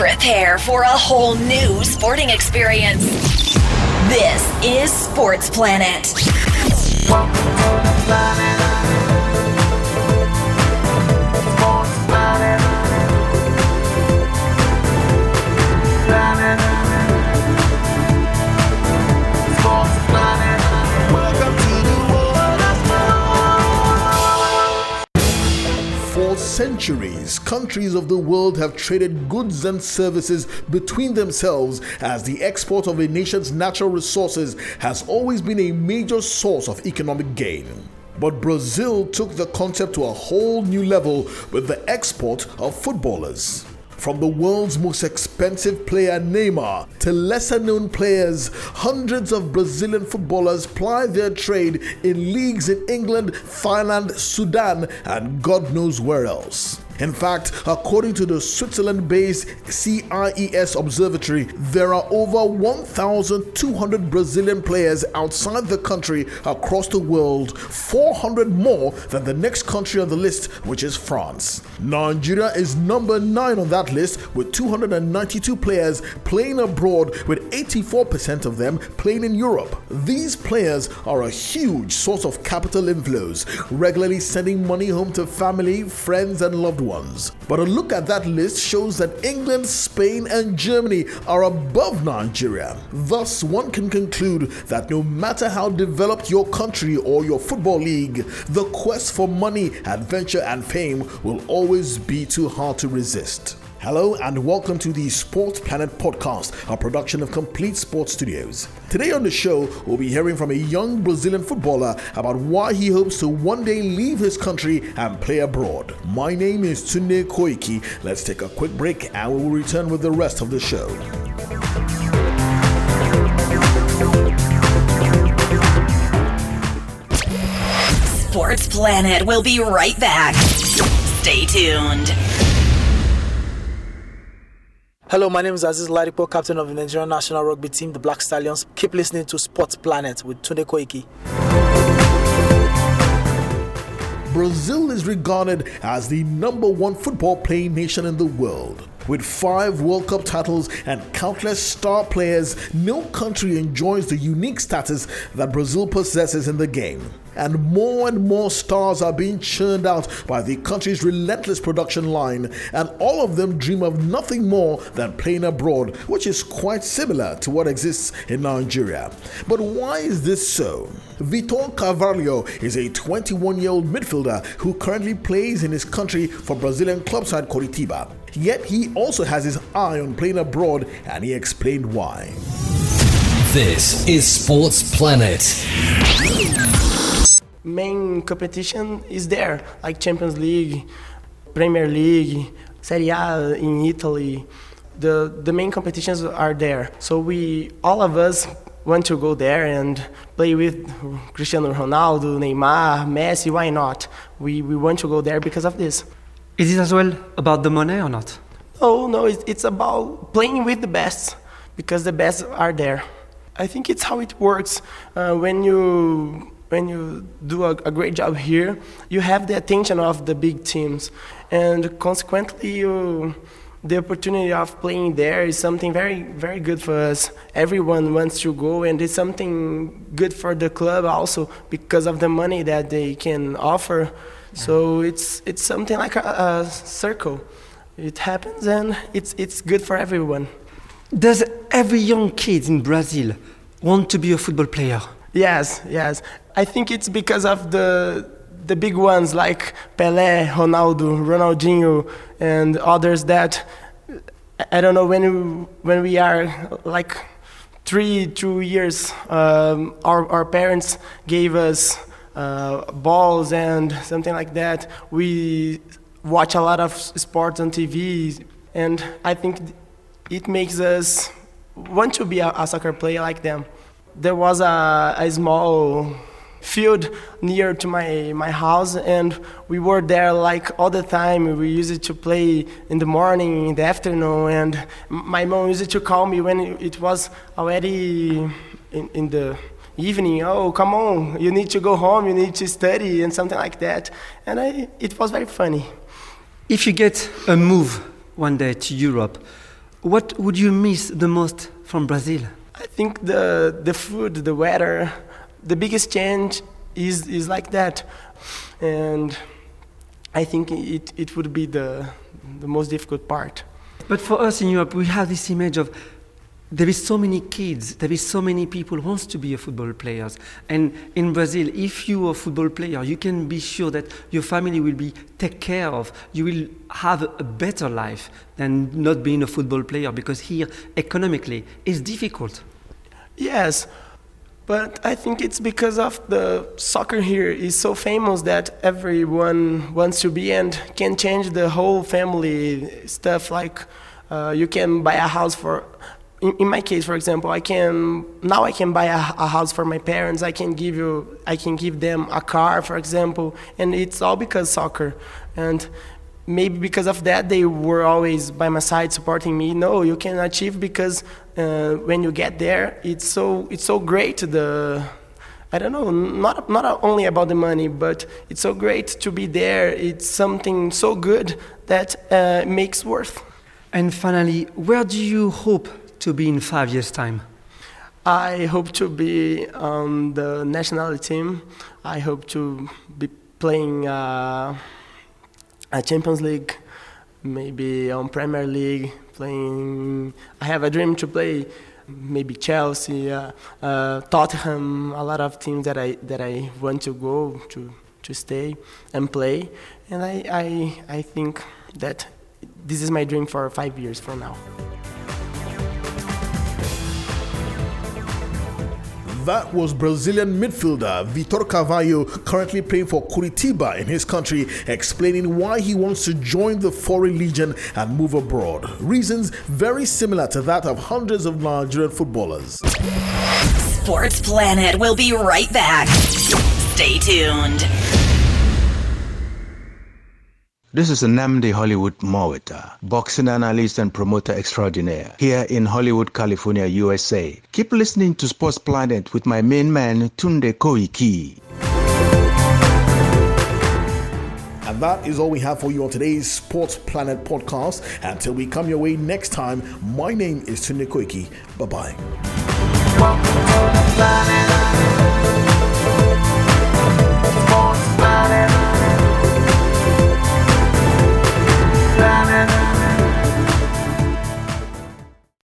Prepare for a whole new sporting experience. This is Sports Planet. Centuries, countries of the world have traded goods and services between themselves as the export of a nation's natural resources has always been a major source of economic gain. But Brazil took the concept to a whole new level with the export of footballers. From the world's most expensive player Neymar to lesser known players, hundreds of Brazilian footballers ply their trade in leagues in England, Thailand, Sudan, and God knows where else. In fact, according to the Switzerland based CIES Observatory, there are over 1,200 Brazilian players outside the country across the world, 400 more than the next country on the list, which is France. Nigeria is number 9 on that list with 292 players playing abroad, with 84% of them playing in Europe. These players are a huge source of capital inflows, regularly sending money home to family, friends, and loved ones. But a look at that list shows that England, Spain, and Germany are above Nigeria. Thus, one can conclude that no matter how developed your country or your football league, the quest for money, adventure, and fame will always be too hard to resist. Hello and welcome to the Sports Planet podcast, a production of Complete Sports Studios. Today on the show, we'll be hearing from a young Brazilian footballer about why he hopes to one day leave his country and play abroad. My name is Tunde Koiki. Let's take a quick break and we will return with the rest of the show. Sports Planet will be right back. Stay tuned. Hello, my name is Aziz Ladipo, captain of the Nigerian national rugby team, the Black Stallions. Keep listening to Sports Planet with Tunde Koiki. Brazil is regarded as the number one football playing nation in the world. With five World Cup titles and countless star players, no country enjoys the unique status that Brazil possesses in the game. And more and more stars are being churned out by the country's relentless production line, and all of them dream of nothing more than playing abroad, which is quite similar to what exists in Nigeria. But why is this so? Vitor Carvalho is a 21 year old midfielder who currently plays in his country for Brazilian club side Coritiba. Yet he also has his eye on playing abroad, and he explained why. This is Sports Planet. main competition is there, like Champions League, Premier League, Serie A in Italy. The the main competitions are there. So we all of us want to go there and play with Cristiano Ronaldo, Neymar, Messi. Why not? We we want to go there because of this. Is it as well about the money or not? No, no, it's, it's about playing with the best because the best are there. I think it's how it works. Uh, when you when you do a, a, great job here, you have the attention of the big teams, and consequently, you, the opportunity of playing there is something very very good for us. Everyone wants to go, and it's something good for the club also because of the money that they can offer. So it's it's something like a, a circle. It happens, and it's it's good for everyone. Does every young kid in Brazil want to be a football player? Yes, yes. I think it's because of the the big ones like Pelé, Ronaldo, Ronaldinho, and others that I don't know when we, when we are like three two years, um, our our parents gave us uh, balls and something like that. We watch a lot of sports on TV, and I think it makes us want to be a, a soccer player like them. There was a, a small field near to my, my house and we were there like all the time. We used to play in the morning in the afternoon and my mom used to call me when it was already in, in the evening oh come on you need to go home you need to study and something like that. And I, it was very funny. If you get a move one day to Europe, What would you miss the most from Brazil? I think the the food, the weather, the biggest change is is like that, and I think it it would be the the most difficult part. But for us in Europe, we have this image of there is so many kids, there is so many people who wants to be a football players. And in Brazil, if you are a football player, you can be sure that your family will be taken care of. You will have a better life than not being a football player because here, economically, it's difficult. Yes, but I think it's because of the soccer here is so famous that everyone wants to be and can change the whole family stuff. Like uh, you can buy a house for. In, my case, for example, I can now I can buy a, a house for my parents. I can give you, I can give them a car, for example, and it's all because soccer. And maybe because of that they were always by my side supporting me no you can achieve because uh, when you get there it's so it's so great the I don't know, not not only about the money, but it's so great to be there. It's something so good that uh, makes worth. And finally, where do you hope to be in five years' time? I hope to be on the national team. I hope to be playing. Uh, a Champions League, maybe on Premier League, playing. I have a dream to play maybe Chelsea, uh, uh, Tottenham, a lot of teams that I that I want to go to to stay and play, and I I I think that this is my dream for five years from now. That was Brazilian midfielder Vitor Carvalho, currently playing for Coritiba in his country, explaining why he wants to join the Foreign Legion and move abroad. Reasons very similar to that of hundreds of Nigerian footballers. Sports Planet will be right back. Stay tuned. This is Namdi Hollywood Mawita, boxing analyst and promoter extraordinaire here in Hollywood, California, USA. Keep listening to Sports Planet with my main man, Tunde Koiki. And that is all we have for you on today's Sports Planet podcast. Until we come your way next time, my name is Tunde Koiki. Bye bye.